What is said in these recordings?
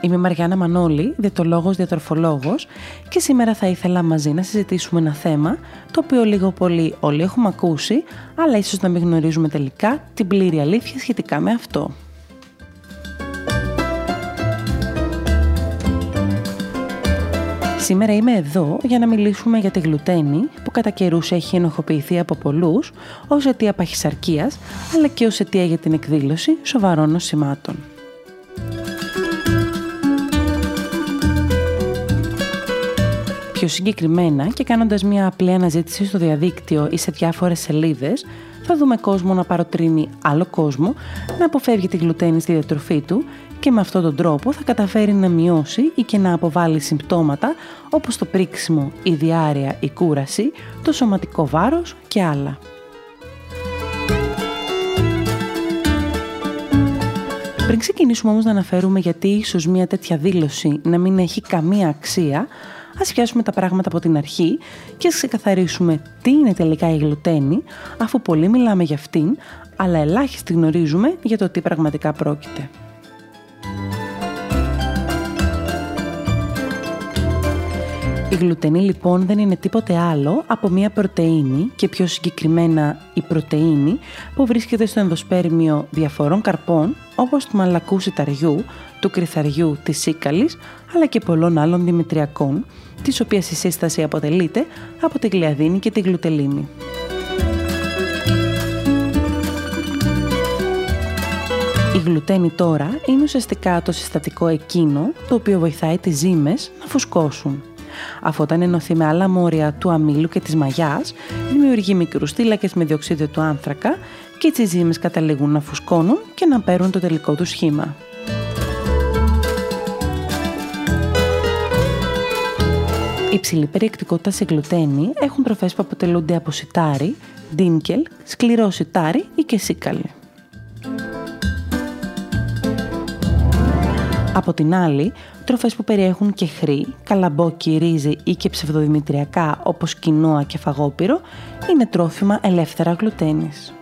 Είμαι η Μαριάννα Μανώλη, διαιτολόγος, διατροφολόγος και σήμερα θα ήθελα μαζί να συζητήσουμε ένα θέμα το οποίο λίγο πολύ όλοι έχουμε ακούσει αλλά ίσως να μην γνωρίζουμε τελικά την πλήρη αλήθεια σχετικά με αυτό. Σήμερα είμαι εδώ για να μιλήσουμε για τη γλουτένη που κατά καιρούς έχει ενοχοποιηθεί από πολλούς ως αιτία παχυσαρκίας αλλά και ως αιτία για την εκδήλωση σοβαρών νοσημάτων. Πιο συγκεκριμένα και κάνοντας μια απλή αναζήτηση στο διαδίκτυο ή σε διάφορες σελίδες, θα δούμε κόσμο να παροτρύνει άλλο κόσμο να αποφεύγει τη γλουτένη στη διατροφή του και με αυτόν τον τρόπο θα καταφέρει να μειώσει ή και να αποβάλει συμπτώματα όπως το πρίξιμο, η διάρρεια, η κούραση, το σωματικό βάρος και άλλα. Πριν ξεκινήσουμε όμως να αναφέρουμε γιατί ίσως μια τέτοια δήλωση να μην έχει καμία αξία, ας πιάσουμε τα πράγματα από την αρχή και ας ξεκαθαρίσουμε τι είναι τελικά η γλουτένη, αφού πολύ μιλάμε για αυτήν, αλλά ελάχιστοι γνωρίζουμε για το τι πραγματικά πρόκειται. Η γλουτενή λοιπόν δεν είναι τίποτε άλλο από μια πρωτεΐνη και πιο συγκεκριμένα η πρωτεΐνη που βρίσκεται στο ενδοσπέρμιο διαφορών καρπών όπως του μαλακού σιταριού, του κρυθαριού, της σίκαλης αλλά και πολλών άλλων δημητριακών της οποίας η σύσταση αποτελείται από τη γλιαδίνη και τη γλουτελίνη. Η γλουτένη τώρα είναι ουσιαστικά το συστατικό εκείνο το οποίο βοηθάει τις ζύμες να φουσκώσουν. Αφού όταν ενωθεί με άλλα μόρια του αμύλου και της μαγιάς, δημιουργεί μικρούς θύλακες με διοξίδιο του άνθρακα και έτσι οι ζύμες καταλήγουν να φουσκώνουν και να παίρνουν το τελικό του σχήμα. Η υψηλή περιεκτικότητα σε γλουτένη έχουν τροφές που αποτελούνται από σιτάρι, ντίνκελ, σκληρό σιτάρι ή και σίκαλη. Από την άλλη, τροφές που περιέχουν και χρή, καλαμπόκι, ρύζι ή και ψευδοδημητριακά όπως κοινόα και φαγόπυρο είναι τρόφιμα ελεύθερα γλουτένης.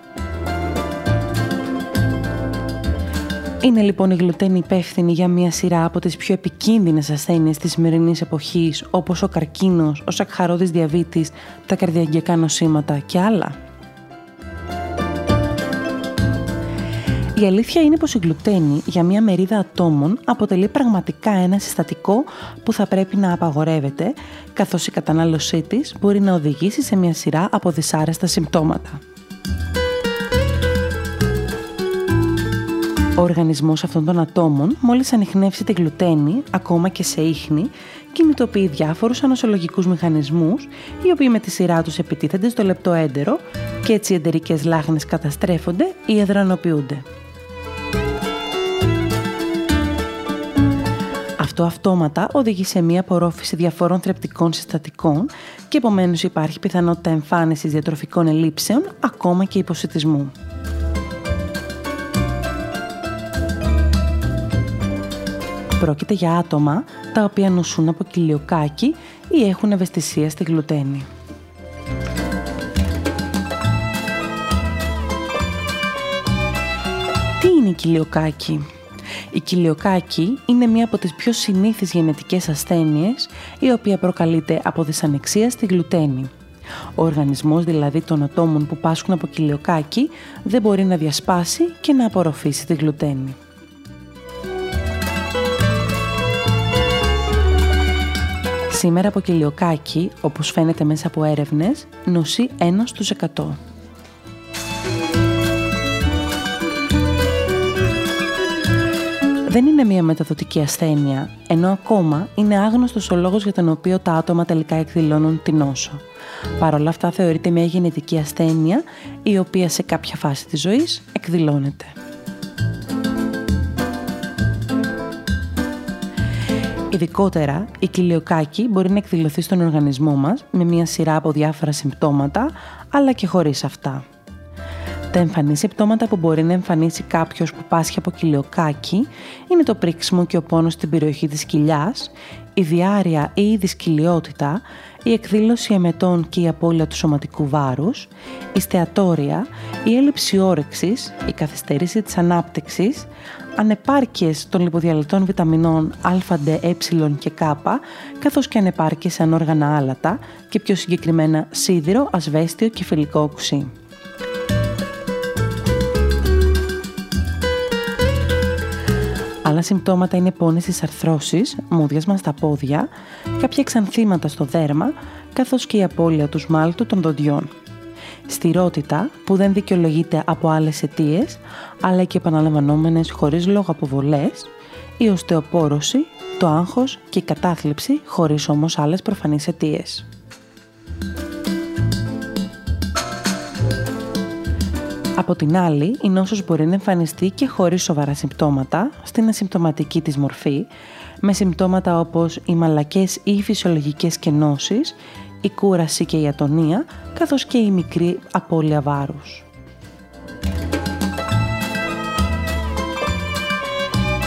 Είναι λοιπόν η γλουτένη υπεύθυνη για μια σειρά από τις πιο επικίνδυνες ασθένειες της σημερινής εποχής όπως ο καρκίνος, ο σακχαρώδης διαβήτης, τα καρδιαγγειακά νοσήματα και άλλα. Η αλήθεια είναι πως η γλουτένη για μια μερίδα ατόμων αποτελεί πραγματικά ένα συστατικό που θα πρέπει να απαγορεύεται, καθώς η κατανάλωσή της μπορεί να οδηγήσει σε μια σειρά από δυσάρεστα συμπτώματα. Ο οργανισμός αυτών των ατόμων, μόλις ανοιχνεύσει τη γλουτένη, ακόμα και σε ίχνη, κινητοποιεί διάφορους ανοσολογικούς μηχανισμούς, οι οποίοι με τη σειρά τους επιτίθενται στο λεπτό έντερο και έτσι οι εντερικές λάχνες καταστρέφονται ή εδρανοποιούνται. Αυτό αυτόματα οδηγεί σε μία απορρόφηση διαφόρων θρεπτικών συστατικών και επομένως υπάρχει πιθανότητα εμφάνισης διατροφικών ελλείψεων, ακόμα και υποσυτισμού. Πρόκειται για άτομα τα οποία νοσούν από κοιλιοκάκι ή έχουν ευαισθησία στη γλουτένη. Τι είναι η κοιλιοκάκι; Η κοιλιοκάκι είναι μία από τις πιο συνήθεις γενετικές ασθένειες η οποία προκαλείται από δυσανεξία στη γλουτένη. Ο οργανισμός δηλαδή των ατόμων που πάσχουν από κοιλιοκάκι δεν μπορεί να διασπάσει και να απορροφήσει τη γλουτένη. Σήμερα από κοιλιοκάκι, όπως φαίνεται μέσα από έρευνες, νοσεί 1 στους 100. Δεν είναι μια μεταδοτική ασθένεια, ενώ ακόμα είναι άγνωστος ο λόγος για τον οποίο τα άτομα τελικά εκδηλώνουν την νόσο. Παρ' όλα αυτά θεωρείται μια γενετική ασθένεια, η οποία σε κάποια φάση της ζωής εκδηλώνεται. Ειδικότερα, η κοιλιοκάκη μπορεί να εκδηλωθεί στον οργανισμό μας με μια σειρά από διάφορα συμπτώματα, αλλά και χωρίς αυτά. Τα εμφανής συμπτώματα που μπορεί να εμφανίσει κάποιος που πάσχει από κοιλιοκάκι είναι το πρίξιμο και ο πόνος στην περιοχή της κοιλιάς, η διάρρεια ή η δυσκυλιότητα, η εκδήλωση εμετών και η απώλεια του σωματικού βάρους, η στεατόρια, η έλλειψη όρεξης, η καθυστέρηση της ανάπτυξης, ανεπάρκειες των λιποδιαλυτών βιταμινών α, d, ε και κ, καθώς και ανεπάρκειες σε ανόργανα άλατα και πιο συγκεκριμένα σίδηρο, ασβέστιο και φιλικό οξύ. Άλλα συμπτώματα είναι πόνες στις αρθρώσεις, μούδιασμα στα πόδια, κάποια εξανθήματα στο δέρμα, καθώς και η απώλεια του σμάλτου των δοντιών. Στηρότητα που δεν δικαιολογείται από άλλες αιτίες, αλλά και επαναλαμβανόμενες χωρίς λόγο αποβολές, η οστεοπόρωση, το άγχος και η κατάθλιψη χωρίς όμως άλλες προφανείς αιτίες. Από την άλλη, η νόσος μπορεί να εμφανιστεί και χωρίς σοβαρά συμπτώματα, στην ασυμπτωματική της μορφή, με συμπτώματα όπως οι μαλακές ή οι φυσιολογικές κενώσεις, η κούραση και η ατονία, καθώς και η μικρή απώλεια βάρους.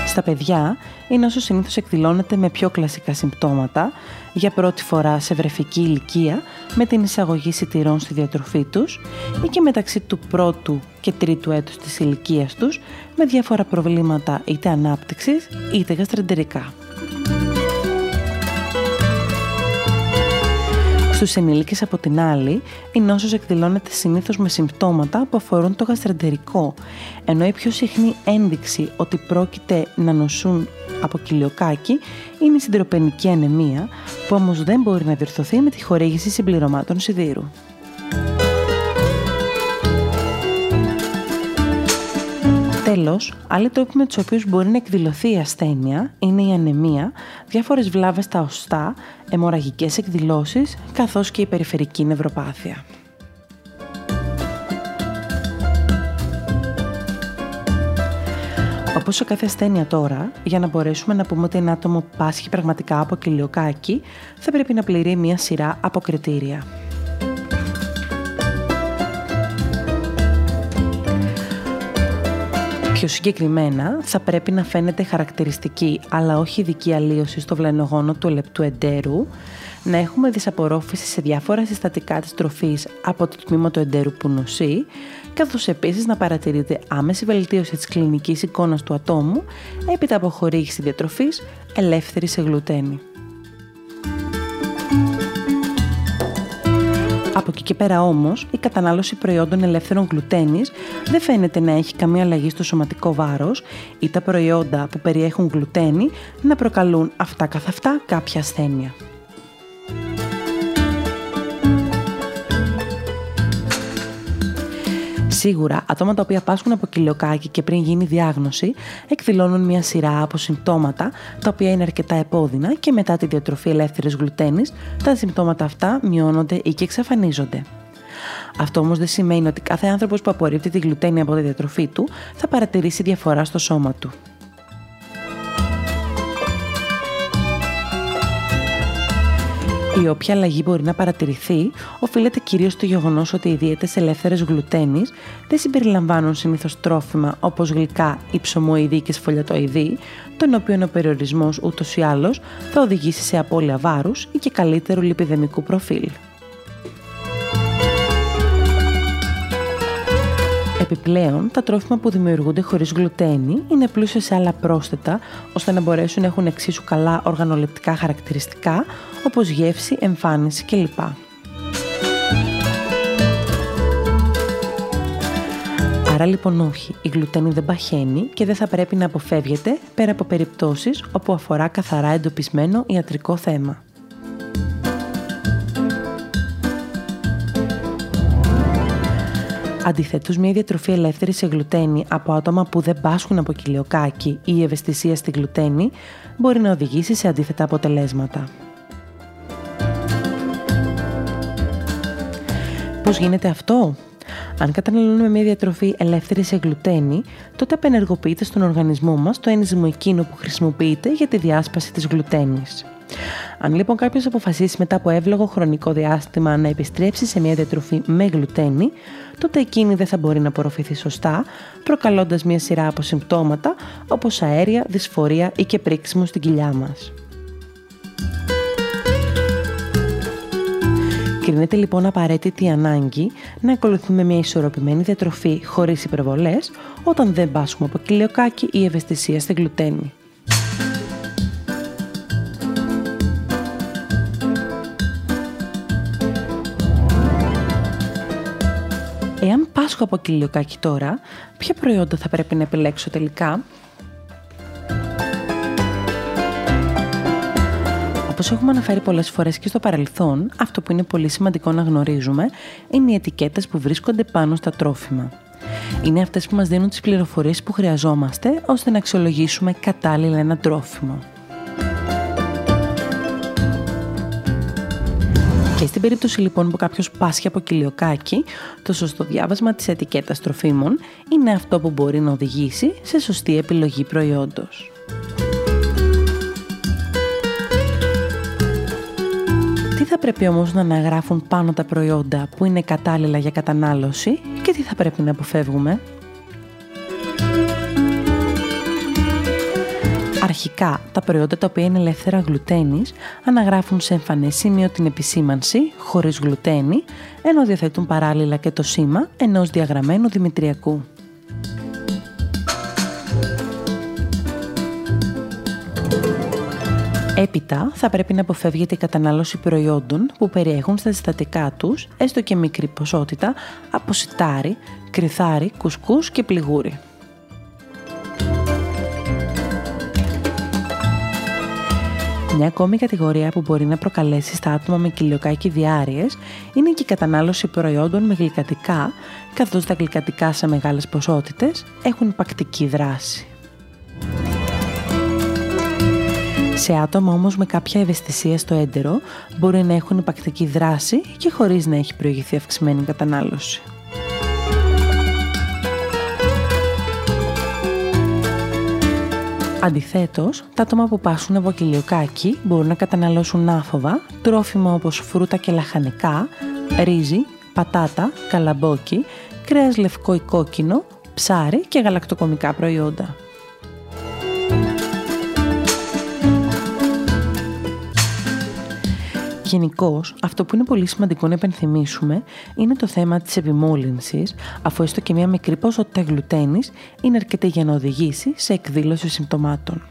Στα παιδιά, η νόσος συνήθως εκδηλώνεται με πιο κλασικά συμπτώματα, για πρώτη φορά σε βρεφική ηλικία, με την εισαγωγή σιτηρών στη διατροφή τους ή και μεταξύ του πρώτου και τρίτου έτους της ηλικίας τους, με διάφορα προβλήματα είτε ανάπτυξης είτε γαστρεντερικά. Στους ενήλικες από την άλλη, η νόσος εκδηλώνεται συνήθως με συμπτώματα που αφορούν το γαστρεντερικό, ενώ η πιο συχνή ένδειξη ότι πρόκειται να νοσούν από κοιλιοκάκι είναι η συντροπενική ανεμία, που όμως δεν μπορεί να διορθωθεί με τη χορήγηση συμπληρωμάτων σιδήρου. Τέλος, άλλοι τρόποι με τους οποίους μπορεί να εκδηλωθεί η ασθένεια είναι η ανεμία, διάφορες βλάβες στα οστά, αιμορραγικές εκδηλώσεις, καθώς και η περιφερική νευροπάθεια. Όπως σε κάθε ασθένεια τώρα, για να μπορέσουμε να πούμε ότι ένα άτομο πάσχει πραγματικά από κοιλιοκάκι, θα πρέπει να πληρεί μία σειρά από κριτήρια. Πιο συγκεκριμένα, θα πρέπει να φαίνεται χαρακτηριστική αλλά όχι ειδική αλλίωση στο βλενογόνο του λεπτού εντέρου, να έχουμε δυσαπορρόφηση σε διάφορα συστατικά της τροφής από το τμήμα του εντέρου που νοσεί, καθώς επίσης να παρατηρείται άμεση βελτίωση της κλινικής εικόνας του ατόμου έπειτα από χορήγηση διατροφής ελεύθερη σε γλουτένη. Από εκεί και πέρα όμως, η κατανάλωση προϊόντων ελεύθερων γλουτένης δεν φαίνεται να έχει καμία αλλαγή στο σωματικό βάρος ή τα προϊόντα που περιέχουν γλουτένη να προκαλούν αυτά καθ' αυτά κάποια ασθένεια. Σίγουρα, άτομα τα οποία πάσχουν από κοιλιοκάκι και πριν γίνει διάγνωση εκδηλώνουν μια σειρά από συμπτώματα τα οποία είναι αρκετά επώδυνα και μετά τη διατροφή ελεύθερης γλουτένης τα συμπτώματα αυτά μειώνονται ή και εξαφανίζονται. Αυτό όμως δεν σημαίνει ότι κάθε άνθρωπος που απορρίπτει τη γλουτένη από τη διατροφή του θα παρατηρήσει διαφορά στο σώμα του. Η όποια αλλαγή μπορεί να παρατηρηθεί οφείλεται κυρίως στο γεγονός ότι οι δίαιτες ελεύθερες γλουτένης δεν συμπεριλαμβάνουν συνήθως τρόφιμα όπως γλυκά, υψομοειδή και σφολιατοειδή, τον οποίο ο περιορισμός ούτως ή άλλως θα οδηγήσει σε απώλεια βάρους ή και καλύτερου λιπιδεμικού προφίλ. Επιπλέον, τα τρόφιμα που δημιουργούνται χωρίς γλουτένη είναι πλούσια σε άλλα πρόσθετα, ώστε να μπορέσουν να έχουν εξίσου καλά οργανολεπτικά χαρακτηριστικά, όπως γεύση, εμφάνιση κλπ. Άρα λοιπόν όχι, η γλουτένη δεν παχαίνει και δεν θα πρέπει να αποφεύγεται πέρα από περιπτώσεις όπου αφορά καθαρά εντοπισμένο ιατρικό θέμα. Αντιθέτως, μια διατροφή ελεύθερη σε γλουτένη από άτομα που δεν πάσχουν από κοιλιοκάκι ή ευαισθησία στη γλουτένη μπορεί να οδηγήσει σε αντίθετα αποτελέσματα. Πώς γίνεται αυτό; Αν καταναλώνουμε μια διατροφή ελεύθερη σε γλουτένη, τότε απενεργοποιείται στον οργανισμό μας το ένζυμο εκείνο που χρησιμοποιείται για τη διάσπαση της γλουτένης. Αν λοιπόν κάποιος αποφασίσει μετά από εύλογο χρονικό διάστημα να επιστρέψει σε μια διατροφή με γλουτένη, τότε εκείνη δεν θα μπορεί να απορροφηθεί σωστά, προκαλώντας μια σειρά από συμπτώματα όπως αέρια, δυσφορία ή και πρίξιμο στην κοιλιά μας. Κρίνεται λοιπόν απαραίτητη η ανάγκη να ακολουθούμε μια ισορροπημένη διατροφή χωρίς υπερβολές όταν δεν πάσχουμε από κοιλιοκάκι ή ευαισθησία στη γλουτένη. Πάσχω από κοιλιοκάκι τώρα, ποια προϊόντα θα πρέπει να επιλέξω τελικά; Όπως έχουμε αναφέρει πολλές φορές και στο παρελθόν, αυτό που είναι πολύ σημαντικό να γνωρίζουμε είναι οι ετικέτες που βρίσκονται πάνω στα τρόφιμα. Είναι αυτές που μας δίνουν τις πληροφορίες που χρειαζόμαστε ώστε να αξιολογήσουμε κατάλληλα ένα τρόφιμο. Και στην περίπτωση λοιπόν που κάποιος πάσχει από κοιλιοκάκι, το σωστό διάβασμα της ετικέτας τροφίμων είναι αυτό που μπορεί να οδηγήσει σε σωστή επιλογή προϊόντος. Τι θα πρέπει όμως να αναγράφουν πάνω τα προϊόντα που είναι κατάλληλα για κατανάλωση και τι θα πρέπει να αποφεύγουμε; Αρχικά, τα προϊόντα τα οποία είναι ελεύθερα γλουτένης αναγράφουν σε εμφανές σημείο την επισήμανση χωρίς γλουτένη, ενώ διαθέτουν παράλληλα και το σήμα ενός διαγραμμένου δημητριακού. Έπειτα θα πρέπει να αποφεύγεται η κατανάλωση προϊόντων που περιέχουν στα συστατικά τους, έστω και μικρή ποσότητα, από σιτάρι, κρυθάρι, κουσκούς και πληγούρι. Μια ακόμη κατηγορία που μπορεί να προκαλέσει στα άτομα με κοιλιοκάκι διάρειες είναι και η κατανάλωση προϊόντων με γλυκατικά, καθώς τα γλυκατικά σε μεγάλες ποσότητες έχουν υπακτική δράση. Σε άτομα όμως με κάποια ευαισθησία στο έντερο μπορεί να έχουν υπακτική δράση και χωρίς να έχει προηγηθεί αυξημένη κατανάλωση. Αντιθέτως, τα άτομα που πάσουν από κοιλιοκάκι μπορούν να καταναλώσουν άφοβα, τρόφιμα όπως φρούτα και λαχανικά, ρύζι, πατάτα, καλαμπόκι, κρέας λευκό ή κόκκινο, ψάρι και γαλακτοκομικά προϊόντα. Γενικώς, αυτό που είναι πολύ σημαντικό να επενθυμίσουμε είναι το θέμα της επιμόλυνσης, αφού έστω και μια μικρή ποσότητα γλουτένης είναι αρκετή για να οδηγήσει σε εκδήλωση συμπτωμάτων.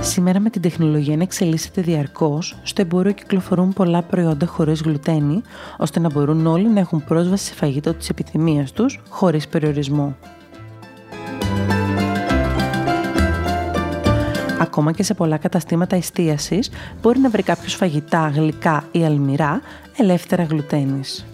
Σήμερα με την τεχνολογία να εξελίσσεται διαρκώς, στο εμπόριο κυκλοφορούν πολλά προϊόντα χωρίς γλουτένη, ώστε να μπορούν όλοι να έχουν πρόσβαση σε φαγητό της επιθυμίας τους, χωρίς περιορισμό. Ακόμα και σε πολλά καταστήματα εστίασης μπορεί να βρει κάποιος φαγητά, γλυκά ή αλμυρά ελεύθερα γλουτένης.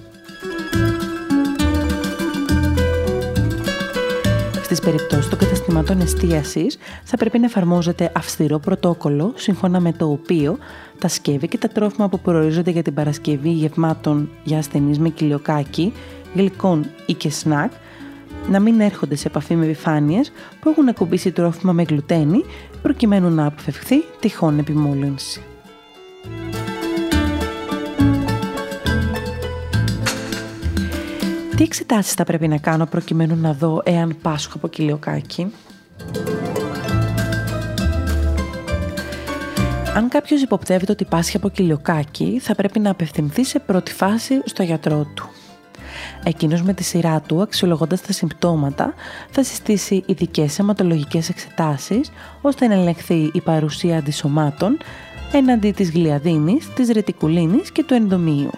Στις περιπτώσεις των καταστημάτων εστίασης θα πρέπει να εφαρμόζεται αυστηρό πρωτόκολλο σύμφωνα με το οποίο τα σκεύη και τα τρόφιμα που προορίζονται για την παρασκευή γευμάτων για ασθενείς με κοιλιοκάκι, γλυκών ή και σνακ να μην έρχονται σε επαφή με επιφάνειες που έχουν ακουμπήσει τρόφιμα με γλουτένη προκειμένου να αποφευχθεί τυχόν επιμόλυνση. Τι εξετάσεις θα πρέπει να κάνω προκειμένου να δω εάν πάσχω από κοιλιοκάκι. Αν κάποιος υποπτεύεται ότι πάσχει από κοιλιοκάκι, θα πρέπει να απευθυνθεί σε πρώτη φάση στο γιατρό του. Εκείνος με τη σειρά του, αξιολογώντας τα συμπτώματα, θα συστήσει ειδικές αιματολογικές εξετάσεις, ώστε να ελεγχθεί η παρουσία αντισωμάτων έναντι της γλιαδίνης, της ρετικουλίνης και του ενδομίου.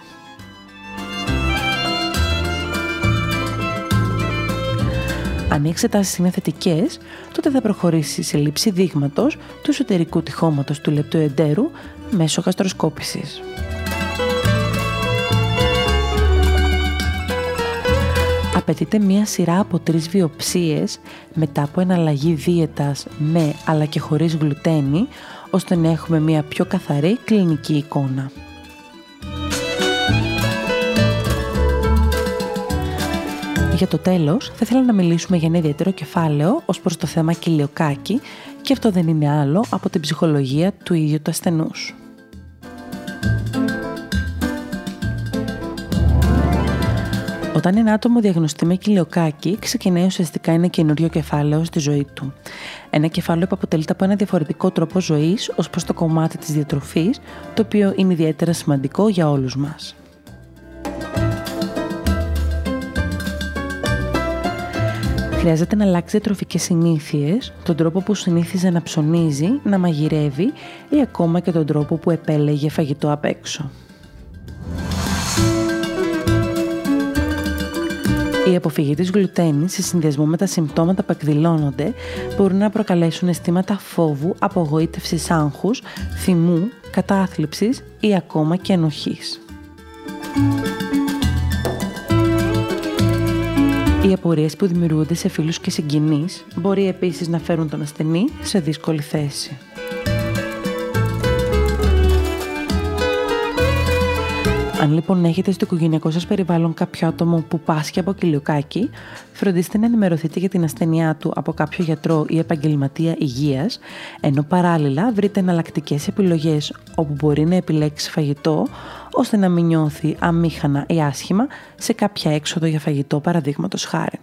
Αν οι εξετάσεις είναι θετικές, τότε θα προχωρήσει σε λήψη δείγματος του εσωτερικού τυχώματος του λεπτού εντέρου μέσω γαστροσκόπησης. Απαιτείται μία σειρά από τρεις βιοψίες μετά από εναλλαγή δίαιτας με αλλά και χωρίς γλουτένη, ώστε να έχουμε μια πιο καθαρή κλινική εικόνα. Για το τέλος, θα ήθελα να μιλήσουμε για ένα ιδιαίτερο κεφάλαιο ως προς το θέμα κοιλιοκάκι και αυτό δεν είναι άλλο από την ψυχολογία του ίδιου του ασθενούς. Όταν ένα άτομο διαγνωστεί με κοιλιοκάκι, ξεκινάει ουσιαστικά ένα καινούριο κεφάλαιο στη ζωή του. Ένα κεφάλαιο που αποτελείται από ένα διαφορετικό τρόπο ζωής ως προς το κομμάτι της διατροφής, το οποίο είναι ιδιαίτερα σημαντικό για όλους μας. Χρειάζεται να αλλάξει διατροφικές συνήθειες, τον τρόπο που συνήθιζε να ψωνίζει, να μαγειρεύει ή ακόμα και τον τρόπο που επέλεγε φαγητό απ' έξω. Η αποφυγή της γλουτένης σε συνδυασμό με τα συμπτώματα που εκδηλώνονται μπορούν να προκαλέσουν αισθήματα φόβου, απογοήτευσης άγχους, θυμού, κατάθλιψης ή ακόμα και ενοχής. Οι απορίες που δημιουργούνται σε φίλους και συγγενείς μπορεί επίσης να φέρουν τον ασθενή σε δύσκολη θέση. Αν λοιπόν έχετε στο οικογενειακό σας περιβάλλον κάποιο άτομο που πάσχει από κοιλιοκάκι, φροντίστε να ενημερωθείτε για την ασθένειά του από κάποιο γιατρό ή επαγγελματία υγείας, ενώ παράλληλα βρείτε εναλλακτικές επιλογές όπου μπορεί να επιλέξει φαγητό, ώστε να μην νιώθει αμήχανα ή άσχημα σε κάποια έξοδο για φαγητό παραδείγματος χάρη.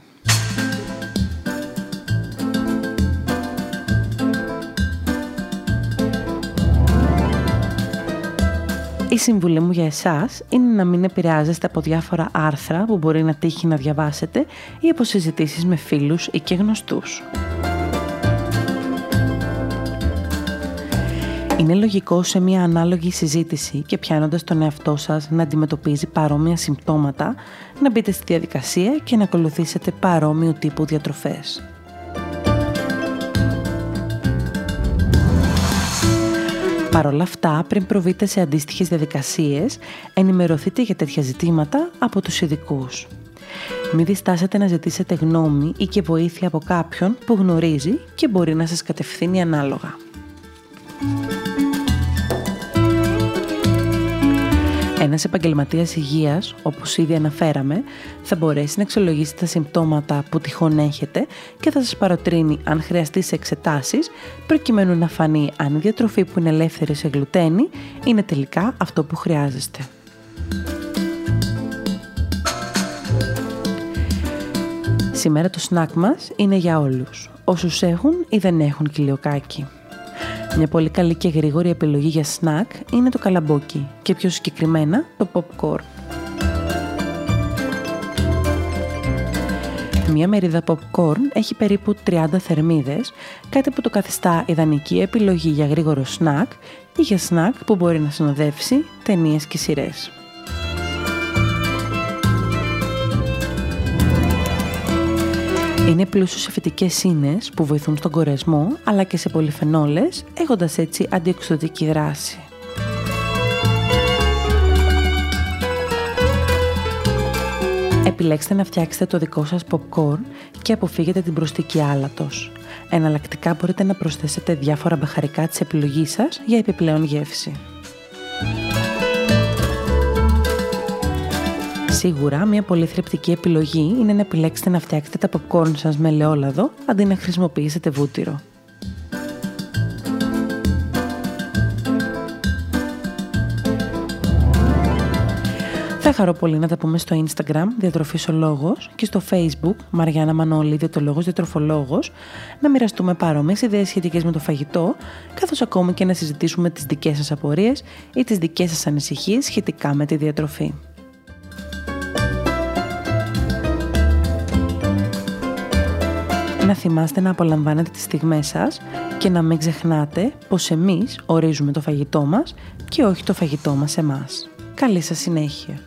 Η συμβουλή μου για εσάς είναι να μην επηρεάζεστε από διάφορα άρθρα που μπορεί να τύχει να διαβάσετε ή από συζητήσεις με φίλους ή και γνωστούς. Είναι λογικό σε μια ανάλογη συζήτηση και πιάνοντας τον εαυτό σας να αντιμετωπίζει παρόμοια συμπτώματα, να μπείτε στη διαδικασία και να ακολουθήσετε παρόμοιου τύπου διατροφές. Παρ' όλα αυτά, πριν προβείτε σε αντίστοιχες διαδικασίες, ενημερωθείτε για τέτοια ζητήματα από τους ειδικούς. Μην διστάσετε να ζητήσετε γνώμη ή και βοήθεια από κάποιον που γνωρίζει και μπορεί να σας κατευθύνει ανάλογα. Ένας επαγγελματίας υγείας, όπως ήδη αναφέραμε, θα μπορέσει να εξολογήσει τα συμπτώματα που τυχόν έχετε και θα σας παροτρύνει αν χρειαστεί σε εξετάσεις, προκειμένου να φανεί αν η διατροφή που είναι ελεύθερη σε γλουτένη είναι τελικά αυτό που χρειάζεστε. Σήμερα το σνακ μας είναι για όλους, όσους έχουν ή δεν έχουν κοιλιοκάκι. Μια πολύ καλή και γρήγορη επιλογή για σνακ είναι το καλαμπόκι και πιο συγκεκριμένα το popcorn. Μια μερίδα popcorn έχει περίπου 30 θερμίδες, κάτι που το καθιστά ιδανική επιλογή για γρήγορο σνακ ή για σνακ που μπορεί να συνοδεύσει ταινίες και σειρές. Είναι πλούσιο σε φυτικές ίνες που βοηθούν στον κορεσμό, αλλά και σε πολυφενόλες, έχοντας έτσι αντιεξωτική δράση. Επιλέξτε να φτιάξετε το δικό σας popcorn και αποφύγετε την προστική άλατος. Εναλλακτικά μπορείτε να προσθέσετε διάφορα μπαχαρικά της επιλογής σας για επιπλέον γεύση. Σίγουρα, μια πολύ θρεπτική επιλογή είναι να επιλέξετε να φτιάξετε τα popcorn σας με ελαιόλαδο αντί να χρησιμοποιήσετε βούτυρο. Θα χαρώ πολύ να τα πούμε στο Instagram Διατροφής ο Λόγος και στο Facebook Μαριάννα Μανώλη Διατολόγος Διατροφολόγος να μοιραστούμε παρόμοιες ιδέες σχετικές με το φαγητό καθώς ακόμη και να συζητήσουμε τις δικές σας απορίες ή τις δικές σας ανησυχίες σχετικά με τη διατροφή. Να θυμάστε να απολαμβάνετε τις στιγμές σας και να μην ξεχνάτε πως εμείς ορίζουμε το φαγητό μας και όχι το φαγητό μας εμάς. Καλή σας συνέχεια!